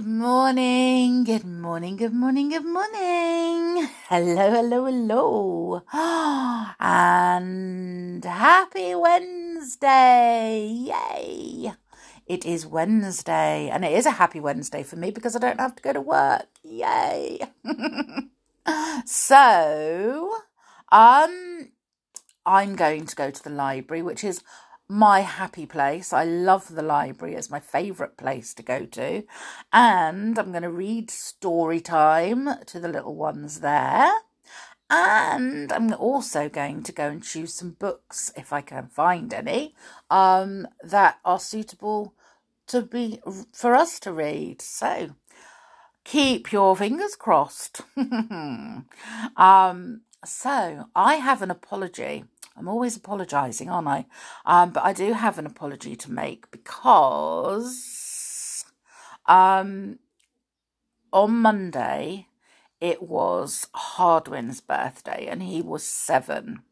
Good morning, good morning, good morning, good morning. Hello, hello, hello. And happy Wednesday. Yay. It is Wednesday, and it is a happy Wednesday for me because I don't have to go to work. Yay. so, um, I'm going to go to the library, which is my happy place. I love the library, it's my favourite place to go to. And I'm going to read story time to the little ones there. And I'm also going to go and choose some books, if I can find any, um, that are suitable to be for us to read. So keep your fingers crossed. um, so I have an apology I'm always apologising, aren't I? Um, but I do have an apology to make because um, on Monday it was Hardwin's birthday and he was seven.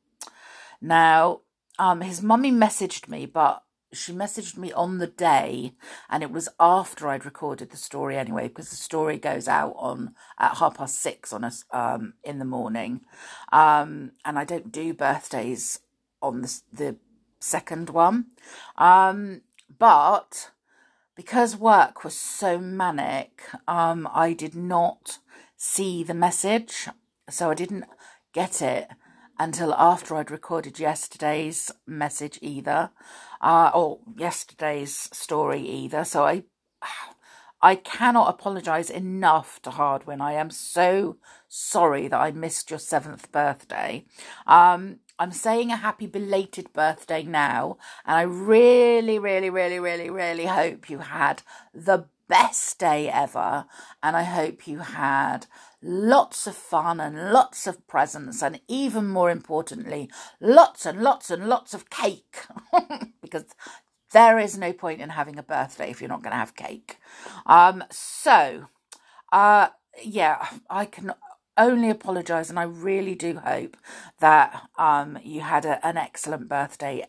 Now, um, his mummy messaged me, but she messaged me on the day and it was after I'd recorded the story anyway because the story goes out on at half past six on us um in the morning. Um and I don't do birthdays on the, the second one. Um but because work was so manic um I did not see the message. So I didn't get it until after I'd recorded yesterday's message either, uh, or yesterday's story either. So I, I cannot apologise enough to Hardwin. I am so sorry that I missed your seventh birthday. Um, I'm saying a happy belated birthday now, and I really, really, really, really, really hope you had the best day ever. And I hope you had lots of fun and lots of presents, and even more importantly, lots and lots and lots of cake. because there is no point in having a birthday if you're not going to have cake. Um, so, uh, yeah, I can only apologise, and I really do hope that um, you had a, an excellent birthday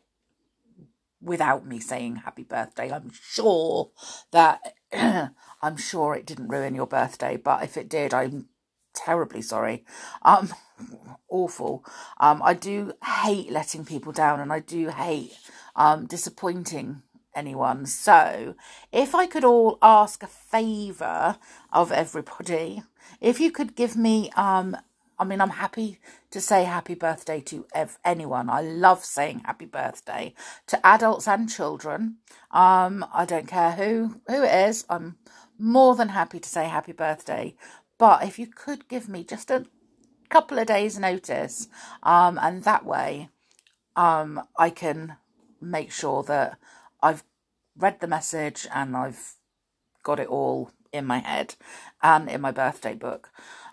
without me saying happy birthday. I'm sure that I'm sure it didn't ruin your birthday, but if it did, I'm terribly sorry. Um, awful. Um, I do hate letting people down, and I do hate um disappointing anyone. So, if I could all ask a favour of everybody, if you could give me um I mean, I'm happy to say happy birthday to ev- anyone. I love saying happy birthday to adults and children. Um, I don't care who who it is. I'm more than happy to say happy birthday. But if you could give me just a couple of days' notice, um, and that way, um, I can make sure that I've read the message and I've got it all in my head and in my birthday book.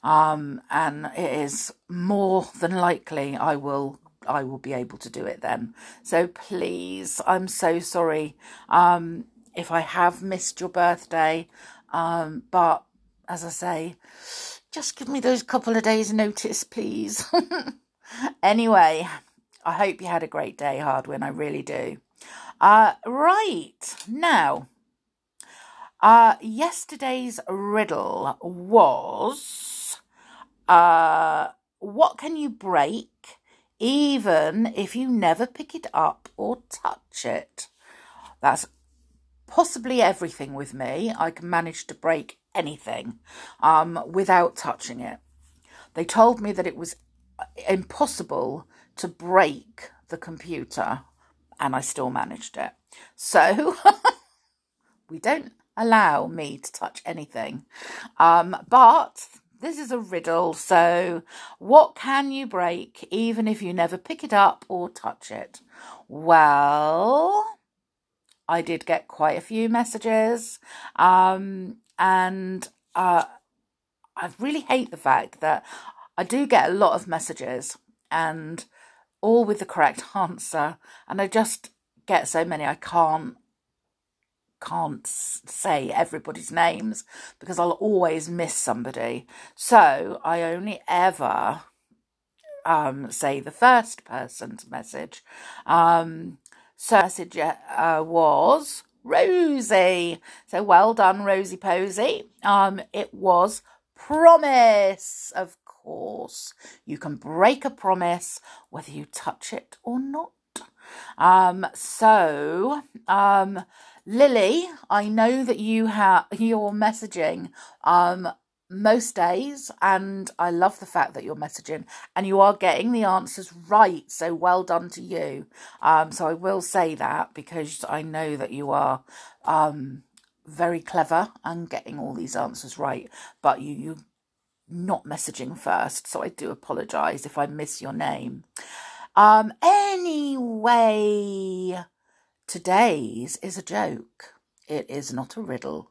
Um, and it is more than likely I will I will be able to do it then. So please, I'm so sorry um, if I have missed your birthday, um, but as I say, just give me those couple of days' notice, please. anyway, I hope you had a great day, Hardwin. I really do. Uh, right now, uh, yesterday's riddle was uh, what can you break even if you never pick it up or touch it? That's possibly everything with me. I can manage to break anything um, without touching it. They told me that it was impossible to break the computer, and I still managed it. So we don't allow me to touch anything. Um, but this is a riddle, so what can you break even if you never pick it up or touch it? Well, I did get quite a few messages, um, and uh, I really hate the fact that I do get a lot of messages and all with the correct answer, and I just get so many I can't can't say everybody's names because I'll always miss somebody. So I only ever um, say the first person's message. Um, so message uh, was Rosie. So well done, Rosie Posy. Um, it was promise, of course. You can break a promise whether you touch it or not. Um, so, um, Lily, I know that you have your messaging um most days and I love the fact that you're messaging and you are getting the answers right so well done to you. Um so I will say that because I know that you are um very clever and getting all these answers right but you you not messaging first so I do apologize if I miss your name. Um anyway today's is a joke it is not a riddle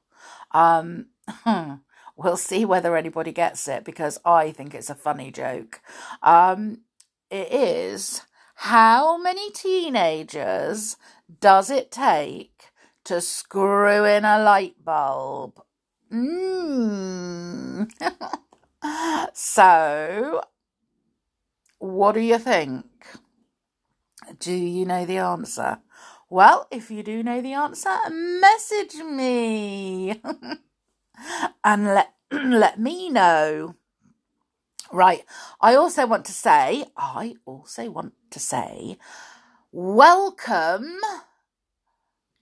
um We'll see whether anybody gets it because I think it's a funny joke. Um, it is how many teenagers does it take to screw in a light bulb? Mm. so, what do you think? Do you know the answer? Well, if you do know the answer, message me. and let let me know. Right. I also want to say, I also want to say, welcome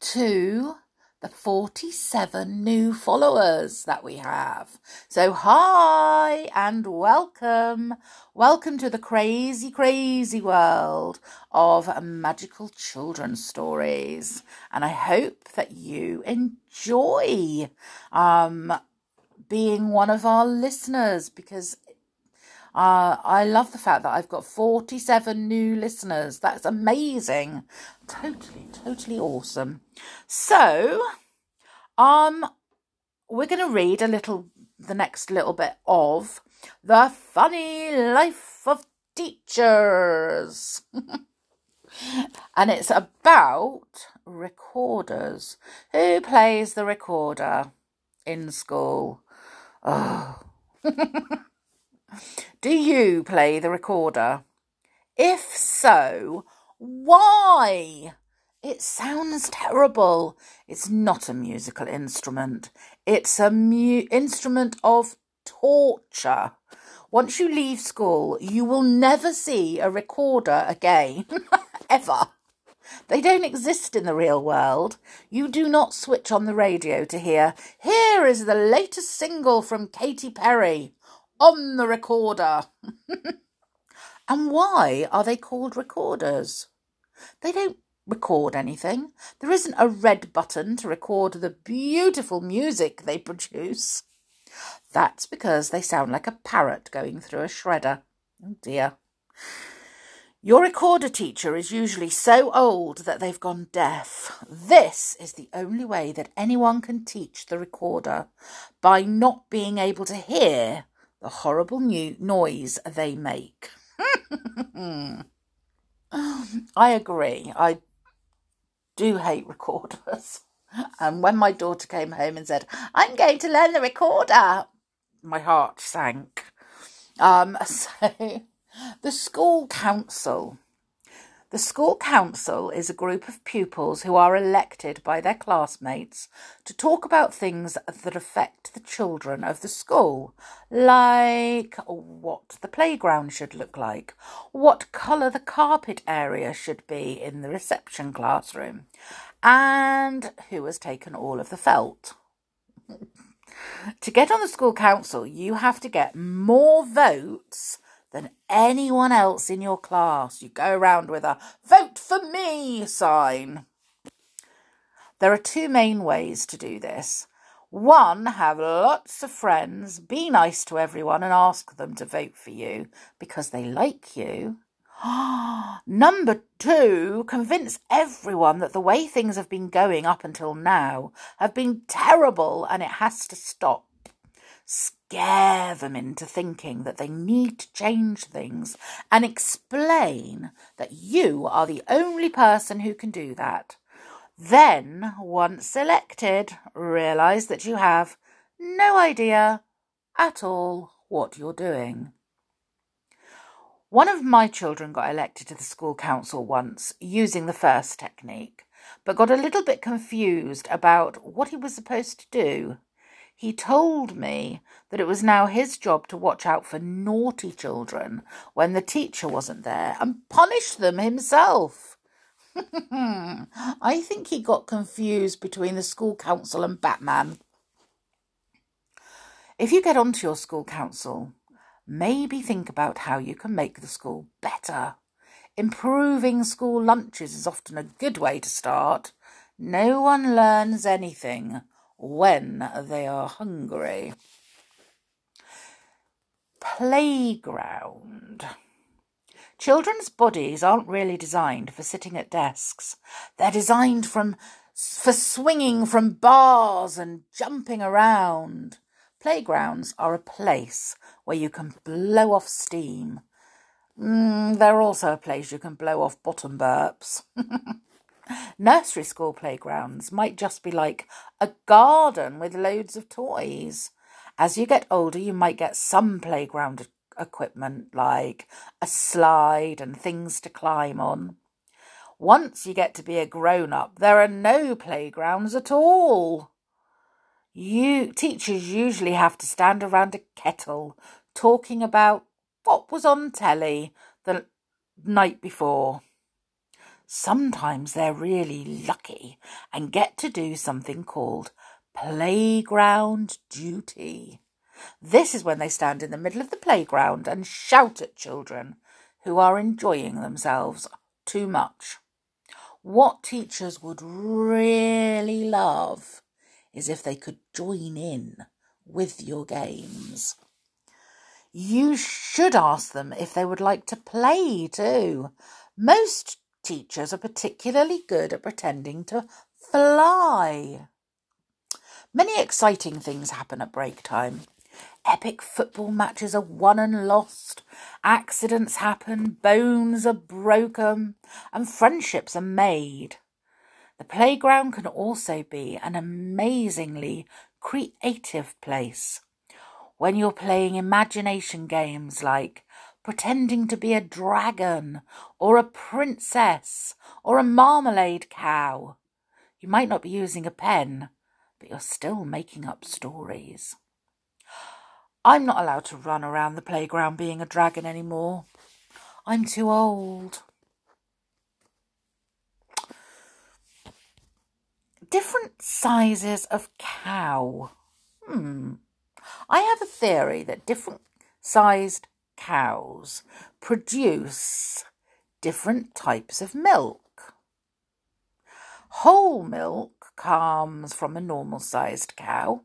to the 47 new followers that we have. So, hi and welcome. Welcome to the crazy, crazy world of magical children's stories. And I hope that you enjoy um, being one of our listeners because uh, I love the fact that I've got 47 new listeners. That's amazing. Totally, totally awesome. So, um, we're going to read a little, the next little bit of The Funny Life of Teachers. and it's about recorders. Who plays the recorder in school? Oh. Do you play the recorder? If so, why? It sounds terrible. It's not a musical instrument. It's a mu- instrument of torture. Once you leave school, you will never see a recorder again. Ever. They don't exist in the real world. You do not switch on the radio to hear, here is the latest single from Katy Perry on the recorder. and why are they called recorders? They don't record anything. There isn't a red button to record the beautiful music they produce. That's because they sound like a parrot going through a shredder. Oh dear. Your recorder teacher is usually so old that they've gone deaf. This is the only way that anyone can teach the recorder by not being able to hear the horrible new noise they make. I agree. I do hate recorders. And when my daughter came home and said, I'm going to learn the recorder, my heart sank. Um, so the school council. The school council is a group of pupils who are elected by their classmates to talk about things that affect the children of the school, like what the playground should look like, what colour the carpet area should be in the reception classroom, and who has taken all of the felt. to get on the school council, you have to get more votes than anyone else in your class. You go around with a vote for me sign. There are two main ways to do this. One, have lots of friends, be nice to everyone and ask them to vote for you because they like you. Number two, convince everyone that the way things have been going up until now have been terrible and it has to stop scare them into thinking that they need to change things and explain that you are the only person who can do that. Then, once elected, realise that you have no idea at all what you're doing. One of my children got elected to the school council once using the first technique, but got a little bit confused about what he was supposed to do. He told me that it was now his job to watch out for naughty children when the teacher wasn't there and punish them himself. I think he got confused between the school council and Batman. If you get onto your school council, maybe think about how you can make the school better. Improving school lunches is often a good way to start. No one learns anything when they are hungry. Playground. Children's bodies aren't really designed for sitting at desks. They're designed from, for swinging from bars and jumping around. Playgrounds are a place where you can blow off steam. Mm, they're also a place you can blow off bottom burps. Nursery school playgrounds might just be like a garden with loads of toys. As you get older, you might get some playground equipment like a slide and things to climb on. Once you get to be a grown up, there are no playgrounds at all. You teachers usually have to stand around a kettle talking about what was on telly the night before. Sometimes they're really lucky and get to do something called playground duty. This is when they stand in the middle of the playground and shout at children who are enjoying themselves too much. What teachers would really love is if they could join in with your games. You should ask them if they would like to play too. Most teachers are particularly good at pretending to fly. Many exciting things happen at break time. Epic football matches are won and lost, accidents happen, bones are broken, and friendships are made. The playground can also be an amazingly creative place. When you're playing imagination games like pretending to be a dragon or a princess or a marmalade cow, you might not be using a pen, but you're still making up stories. I'm not allowed to run around the playground being a dragon anymore. I'm too old. different sizes of cow. Hmm. I have a theory that different sized cows produce different types of milk. Whole milk comes from a normal sized cow.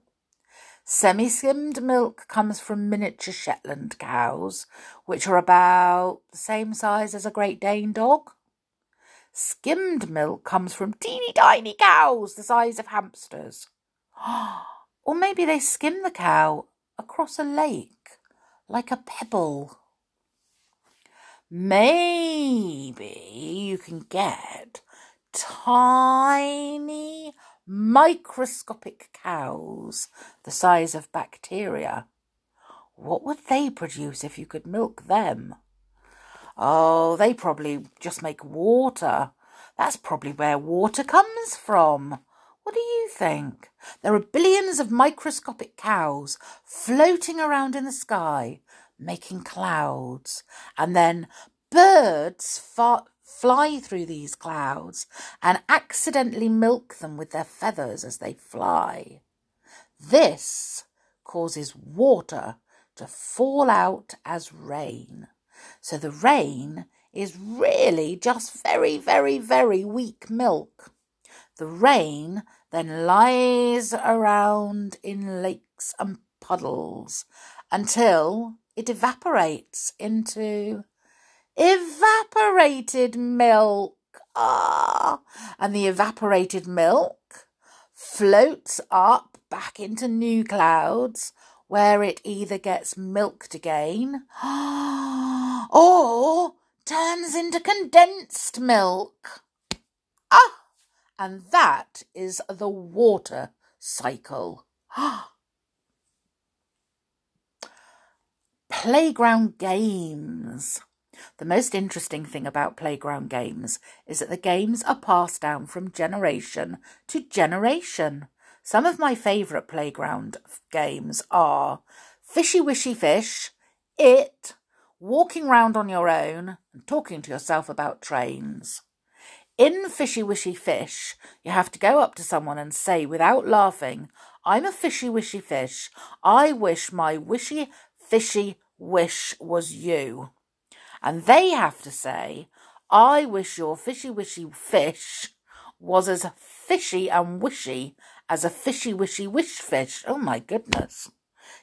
Semi skimmed milk comes from miniature Shetland cows, which are about the same size as a Great Dane dog. Skimmed milk comes from teeny tiny cows the size of hamsters. or maybe they skim the cow across a lake like a pebble. Maybe you can get tiny microscopic cows the size of bacteria. What would they produce if you could milk them? Oh, they probably just make water. That's probably where water comes from. What do you think? There are billions of microscopic cows floating around in the sky, making clouds, and then birds fa- fly through these clouds and accidentally milk them with their feathers as they fly. This causes water to fall out as rain. So the rain is really just very, very, very weak milk. The rain then lies around in lakes and puddles until it evaporates into evaporated milk. Ah, and the evaporated milk floats up back into new clouds where it either gets milked again or turns into condensed milk. And that is the water cycle. Playground games. The most interesting thing about playground games is that the games are passed down from generation to generation. Some of my favourite playground games are Fishy Wishy Fish, It, Walking Round on Your Own, and Talking to Yourself About Trains. In Fishy Wishy Fish, you have to go up to someone and say without laughing, I'm a fishy wishy fish. I wish my wishy fishy wish was you. And they have to say, I wish your fishy wishy fish was as fishy and wishy as a fishy wishy wish fish. Oh my goodness.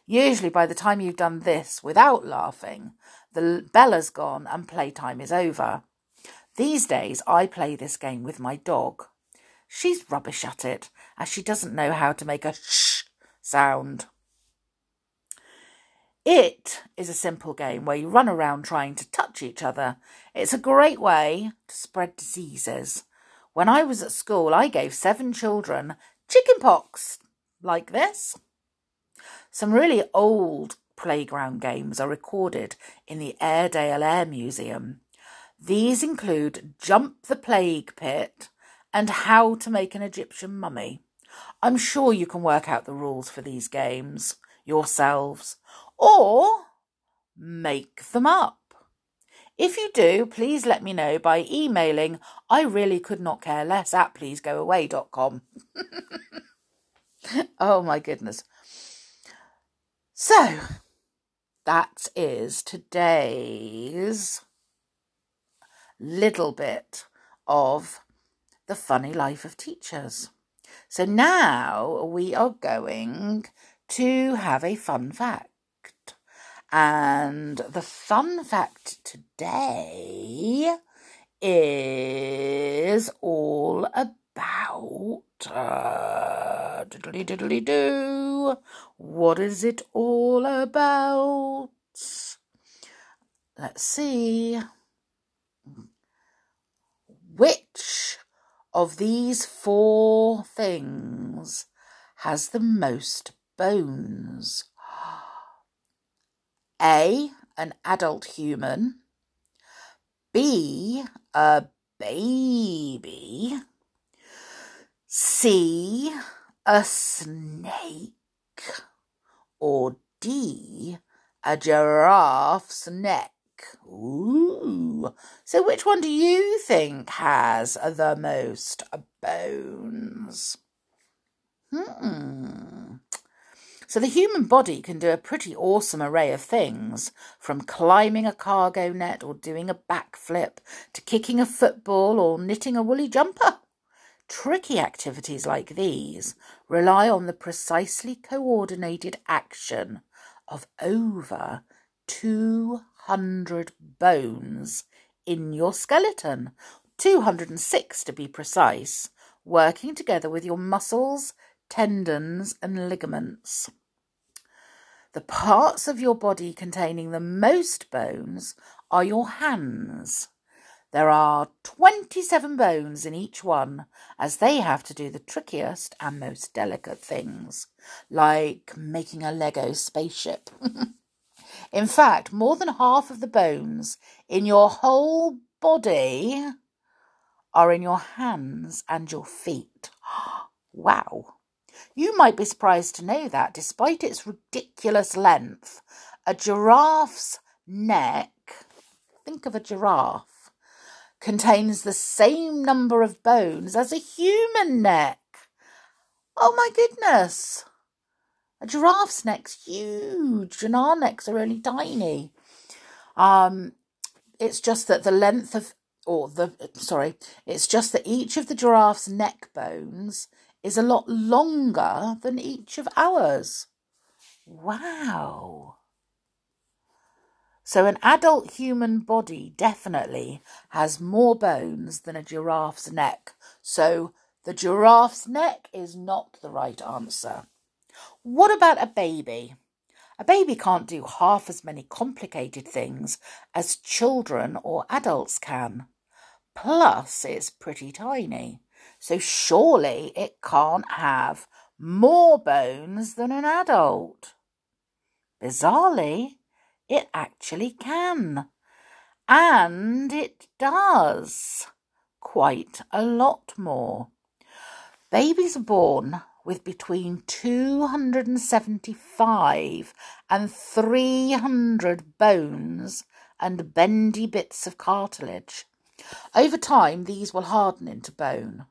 Usually, by the time you've done this without laughing, the bell has gone and playtime is over. These days, I play this game with my dog. She's rubbish at it, as she doesn't know how to make a shh sound. It is a simple game where you run around trying to touch each other. It's a great way to spread diseases. When I was at school, I gave seven children chickenpox like this. Some really old playground games are recorded in the Airedale Air Museum. These include Jump the Plague Pit and How to Make an Egyptian Mummy. I'm sure you can work out the rules for these games yourselves or make them up. If you do, please let me know by emailing I really could not care less at pleasegoaway.com. oh my goodness. So, that is today's little bit of the funny life of teachers. So now we are going to have a fun fact. And the fun fact today is all about uh, diddly diddly do. What is it all about? Let's see. Which of these four things has the most bones? A. An adult human. B. A baby. C. A snake. Or D. A giraffe's neck. Ooh. So which one do you think has the most bones? Hmm. So the human body can do a pretty awesome array of things, from climbing a cargo net or doing a backflip to kicking a football or knitting a woolly jumper. Tricky activities like these rely on the precisely coordinated action of over 200 bones in your skeleton, 206 to be precise, working together with your muscles, tendons, and ligaments. The parts of your body containing the most bones are your hands. There are 27 bones in each one, as they have to do the trickiest and most delicate things, like making a Lego spaceship. in fact, more than half of the bones in your whole body are in your hands and your feet. wow. You might be surprised to know that, despite its ridiculous length, a giraffe's neck, think of a giraffe, contains the same number of bones as a human neck. Oh my goodness! A giraffe's neck's huge, and our necks are only tiny. Um, it's just that the length of, or the, sorry, it's just that each of the giraffe's neck bones is a lot longer than each of ours. Wow. So, an adult human body definitely has more bones than a giraffe's neck. So, the giraffe's neck is not the right answer. What about a baby? A baby can't do half as many complicated things as children or adults can. Plus, it's pretty tiny. So surely it can't have more bones than an adult. Bizarrely, it actually can. And it does quite a lot more. Babies are born with between 275 and 300 bones and bendy bits of cartilage. Over time, these will harden into bone.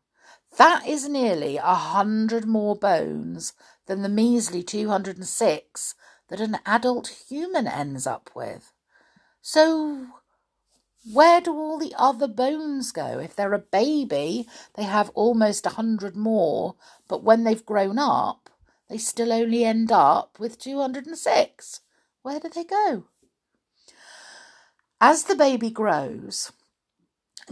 That is nearly a hundred more bones than the measly 206 that an adult human ends up with. So, where do all the other bones go? If they're a baby, they have almost a hundred more, but when they've grown up, they still only end up with 206. Where do they go? As the baby grows,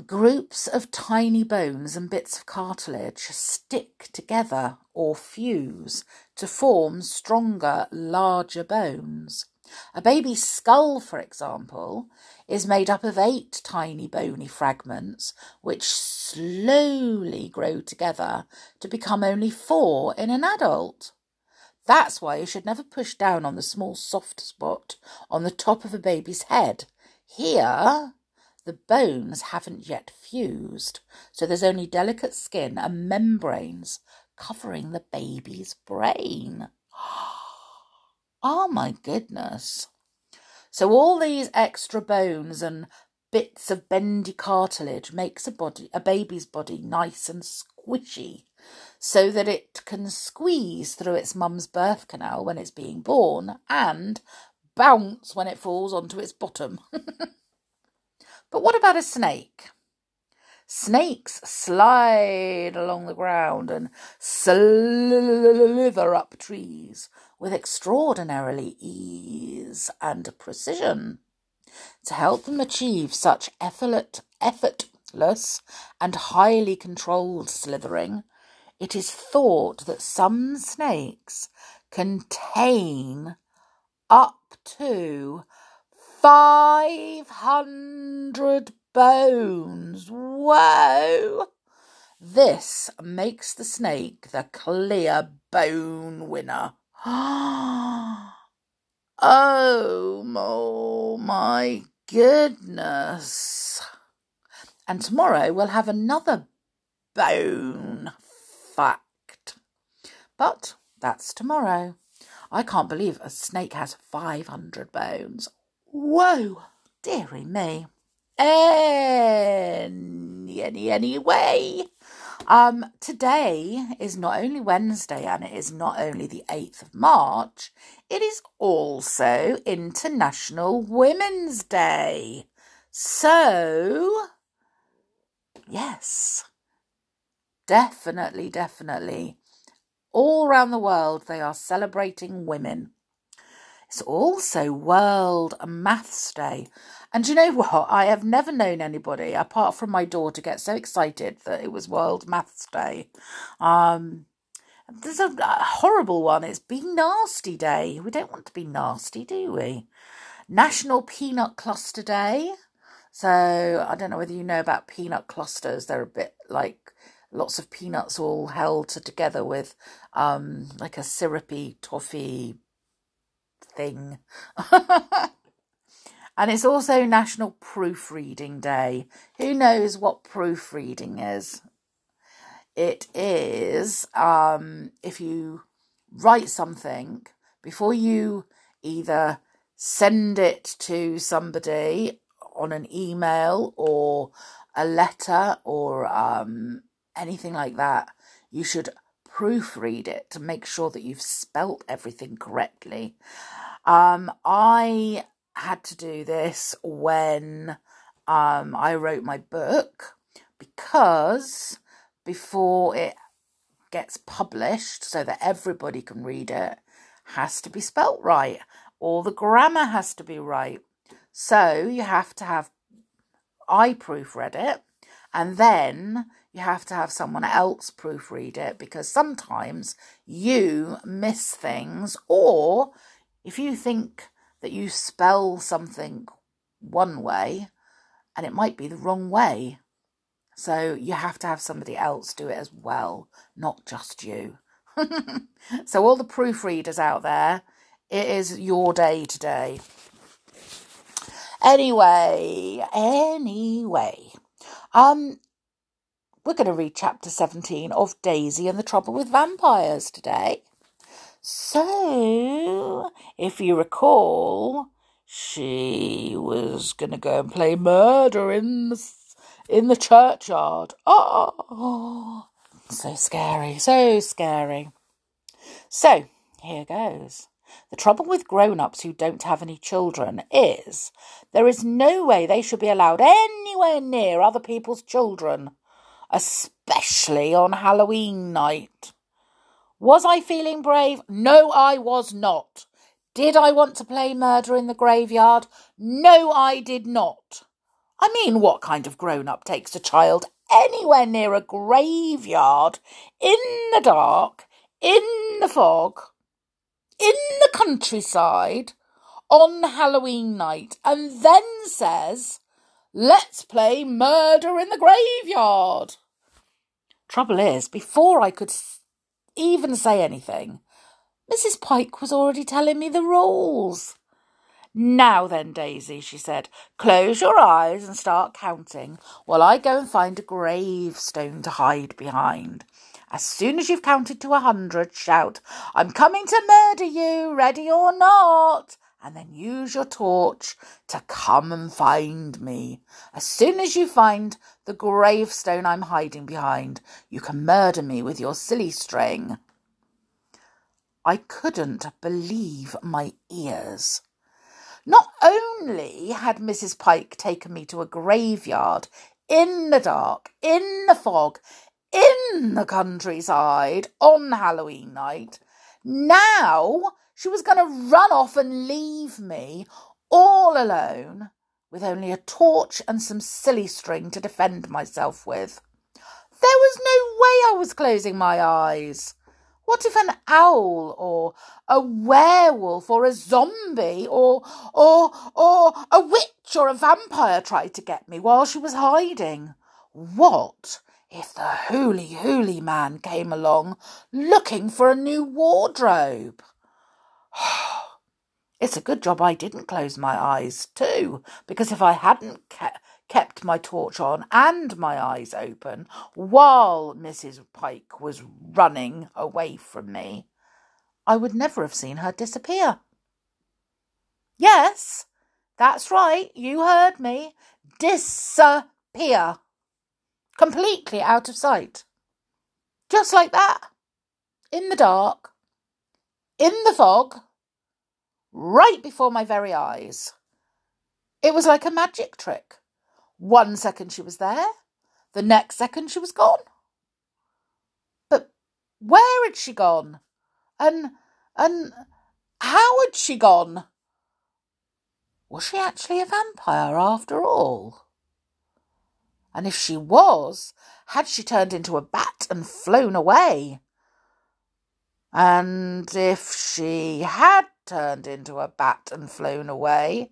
groups of tiny bones and bits of cartilage stick together or fuse to form stronger, larger bones. A baby's skull, for example, is made up of eight tiny bony fragments which slowly grow together to become only four in an adult. That's why you should never push down on the small soft spot on the top of a baby's head. Here, the bones haven't yet fused, so there's only delicate skin and membranes covering the baby's brain. Ah! Oh my goodness. So all these extra bones and bits of bendy cartilage makes a body a baby's body nice and squishy so that it can squeeze through its mum's birth canal when it's being born and bounce when it falls onto its bottom. but what about a snake? Snakes slide along the ground and slither up trees with extraordinarily ease and precision. To help them achieve such effort, effortless and highly controlled slithering, it is thought that some snakes contain up to 500 bones. Whoa! This makes the snake the clear bone winner. oh my goodness. And tomorrow we'll have another bone fact. But that's tomorrow. I can't believe a snake has 500 bones. Whoa, dearie me. Any, any, anyway. Um, today is not only Wednesday and it is not only the 8th of March, it is also International Women's Day. So, yes, definitely, definitely. All around the world, they are celebrating women. It's also World Maths Day. And you know what? I have never known anybody, apart from my daughter, get so excited that it was World Maths Day. Um, there's a, a horrible one. It's Be Nasty Day. We don't want to be nasty, do we? National Peanut Cluster Day. So I don't know whether you know about peanut clusters. They're a bit like lots of peanuts all held together with um, like a syrupy toffee thing. And it's also National Proofreading Day. Who knows what proofreading is? It is um, if you write something before you either send it to somebody on an email or a letter or um, anything like that, you should proofread it to make sure that you've spelt everything correctly. Um, I had to do this when um, I wrote my book because before it gets published so that everybody can read it has to be spelt right All the grammar has to be right so you have to have i proofread it and then you have to have someone else proofread it because sometimes you miss things or if you think that you spell something one way and it might be the wrong way. So you have to have somebody else do it as well, not just you. so, all the proofreaders out there, it is your day today. Anyway, anyway, um, we're going to read chapter 17 of Daisy and the Trouble with Vampires today. So, if you recall, she was going to go and play murder in the, in the churchyard. Oh, so scary, so scary. So, here goes. The trouble with grown ups who don't have any children is there is no way they should be allowed anywhere near other people's children, especially on Halloween night. Was I feeling brave? No, I was not. Did I want to play murder in the graveyard? No, I did not. I mean, what kind of grown up takes a child anywhere near a graveyard in the dark, in the fog, in the countryside on Halloween night and then says, Let's play murder in the graveyard? Trouble is, before I could even say anything. Mrs. Pike was already telling me the rules. Now then, Daisy, she said, close your eyes and start counting while I go and find a gravestone to hide behind. As soon as you've counted to a hundred, shout, I'm coming to murder you, ready or not, and then use your torch to come and find me. As soon as you find the gravestone I'm hiding behind, you can murder me with your silly string. I couldn't believe my ears. Not only had Mrs. Pike taken me to a graveyard in the dark, in the fog, in the countryside on Halloween night, now she was going to run off and leave me all alone with only a torch and some silly string to defend myself with. There was no way I was closing my eyes. What if an owl or a werewolf or a zombie or or or a witch or a vampire tried to get me while she was hiding? What if the hooly hooly man came along looking for a new wardrobe? It's a good job I didn't close my eyes, too, because if I hadn't ke- kept my torch on and my eyes open while Mrs. Pike was running away from me, I would never have seen her disappear. Yes, that's right, you heard me. Disappear. Completely out of sight. Just like that. In the dark. In the fog right before my very eyes. It was like a magic trick. One second she was there, the next second she was gone. But where had she gone? And and how had she gone? Was she actually a vampire after all? And if she was, had she turned into a bat and flown away? And if she had turned into a bat and flown away.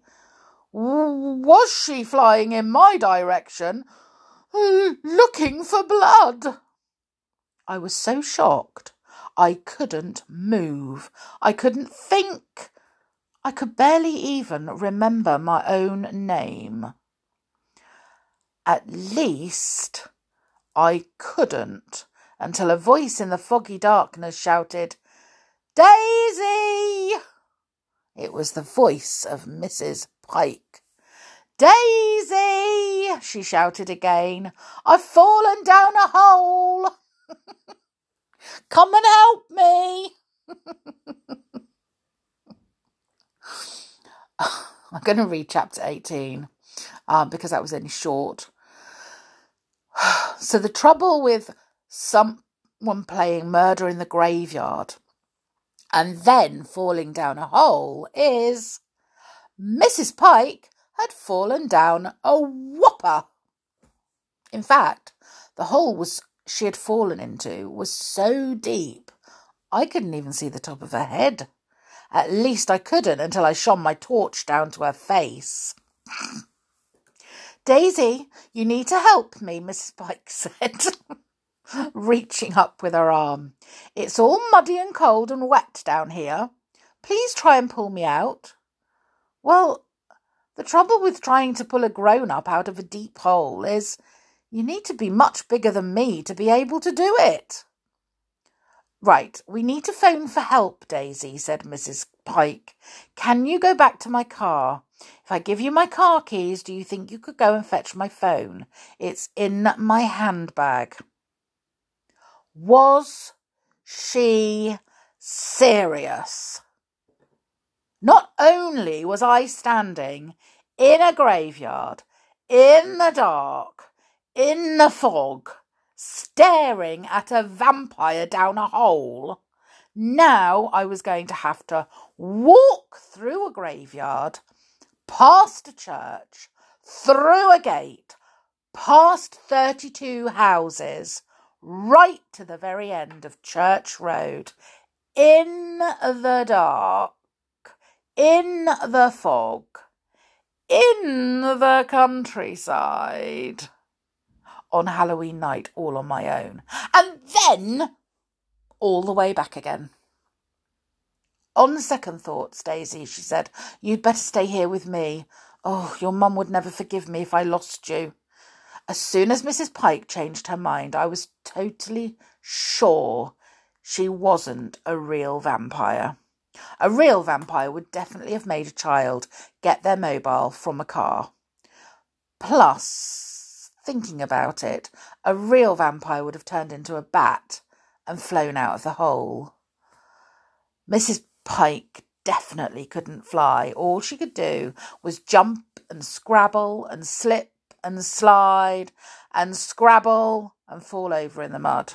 Was she flying in my direction, looking for blood? I was so shocked. I couldn't move. I couldn't think. I could barely even remember my own name. At least I couldn't until a voice in the foggy darkness shouted, Daisy! It was the voice of Mrs. Pike. Daisy! she shouted again. I've fallen down a hole. Come and help me. I'm going to read chapter 18 um, because that was only short. so, the trouble with someone playing murder in the graveyard and then falling down a hole is Mrs. Pike had fallen down a whopper. In fact, the hole was she had fallen into was so deep I couldn't even see the top of her head. At least I couldn't until I shone my torch down to her face. Daisy, you need to help me, Mrs. Pike said. Reaching up with her arm. It's all muddy and cold and wet down here. Please try and pull me out. Well, The trouble with trying to pull a grown up out of a deep hole is you need to be much bigger than me to be able to do it. Right, we need to phone for help, Daisy, said Mrs. Pike. Can you go back to my car? If I give you my car keys, do you think you could go and fetch my phone? It's in my handbag. Was she serious? Not only was I standing in a graveyard, in the dark, in the fog, staring at a vampire down a hole, now I was going to have to walk through a graveyard, past a church, through a gate, past 32 houses, right to the very end of Church Road, in the dark in the fog, in the countryside, on Halloween night, all on my own, and then all the way back again. On second thoughts, Daisy, she said, you'd better stay here with me. Oh, your mum would never forgive me if I lost you. As soon as Mrs. Pike changed her mind, I was totally sure she wasn't a real vampire. A real vampire would definitely have made a child get their mobile from a car. Plus, thinking about it, a real vampire would have turned into a bat and flown out of the hole. Mrs. Pike definitely couldn't fly. All she could do was jump and scrabble and slip and slide and scrabble and fall over in the mud.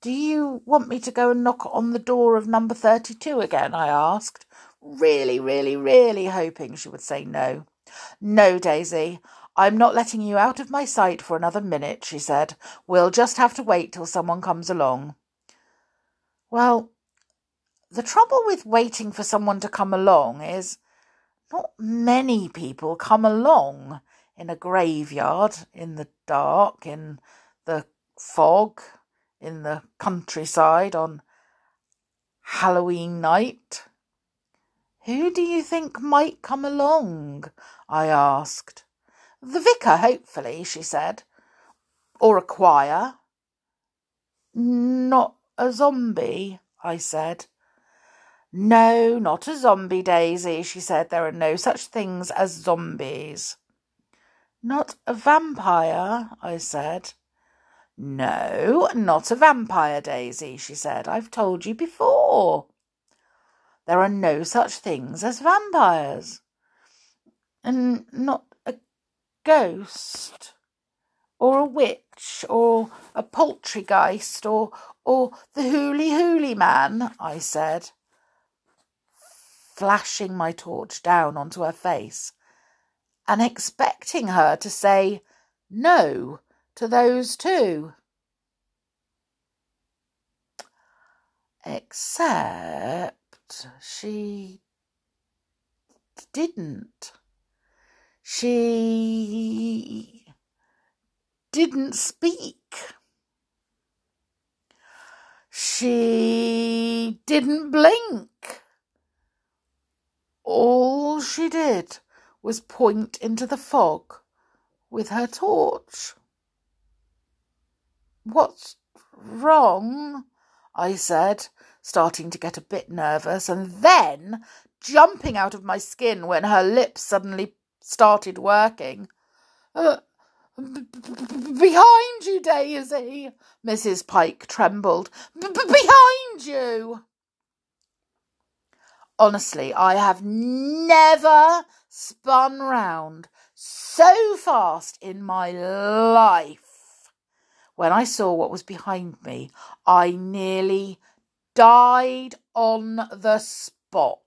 Do you want me to go and knock on the door of number 32 again? I asked, really, really, really hoping she would say no. No, Daisy, I'm not letting you out of my sight for another minute, she said. We'll just have to wait till someone comes along. Well, the trouble with waiting for someone to come along is not many people come along in a graveyard, in the dark, in the fog, in the countryside on Halloween night. Who do you think might come along? I asked. The vicar, hopefully, she said. Or a choir. Not a zombie, I said. No, not a zombie, Daisy, she said. There are no such things as zombies. Not a vampire, I said. No, not a vampire, Daisy, she said. I've told you before. There are no such things as vampires. And not a ghost, or a witch, or a poltergeist, or, or the hooly hooly man, I said, flashing my torch down onto her face and expecting her to say no to those two. Except she didn't. She didn't speak. She didn't blink. All she did was point into the fog with her torch. What's wrong? I said, starting to get a bit nervous, and then jumping out of my skin when her lips suddenly started working. Uh, behind you, Daisy! Mrs. Pike trembled. behind you! Honestly, I have never spun round so fast in my life. When I saw what was behind me, I nearly died on the spot.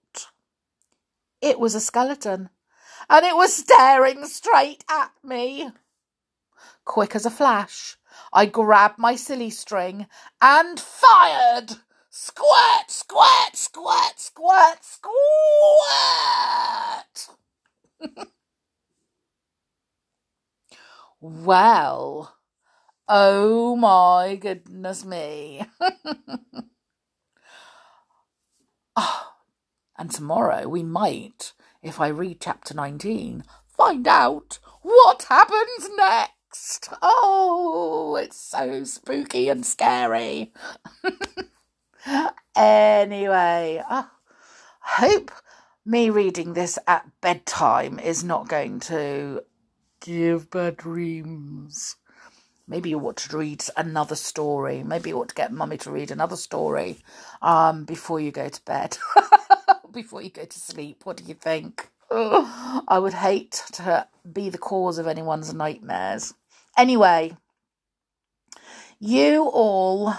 It was a skeleton, and it was staring straight at me. Quick as a flash, I grabbed my silly string and fired. Squirt, squirt, squirt, squirt, squirt. well, Oh my goodness me. oh, and tomorrow we might if I read chapter 19, find out what happens next. Oh, it's so spooky and scary. anyway, I hope me reading this at bedtime is not going to give bad dreams. Maybe you ought to read another story. Maybe you ought to get mummy to read another story um, before you go to bed, before you go to sleep. What do you think? Ugh, I would hate to be the cause of anyone's nightmares. Anyway, you all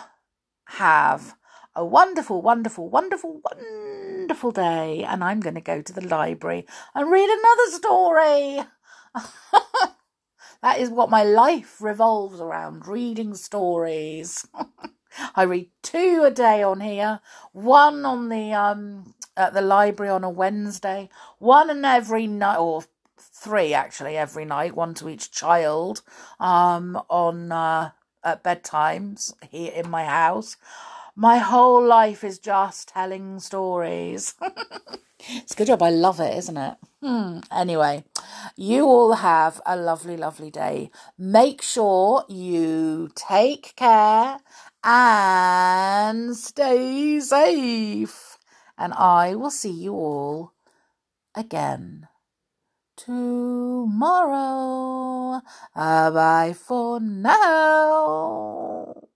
have a wonderful, wonderful, wonderful, wonderful day. And I'm going to go to the library and read another story. that is what my life revolves around reading stories. I read two a day on here, one on the um at the library on a Wednesday, one and every night, or three actually every night, one to each child, um, on uh, at bedtimes here in my house. My whole life is just telling stories. it's a good job. I love it, isn't it? Hmm. Anyway, you all have a lovely, lovely day. Make sure you take care and stay safe and I will see you all again tomorrow. Uh, bye for now.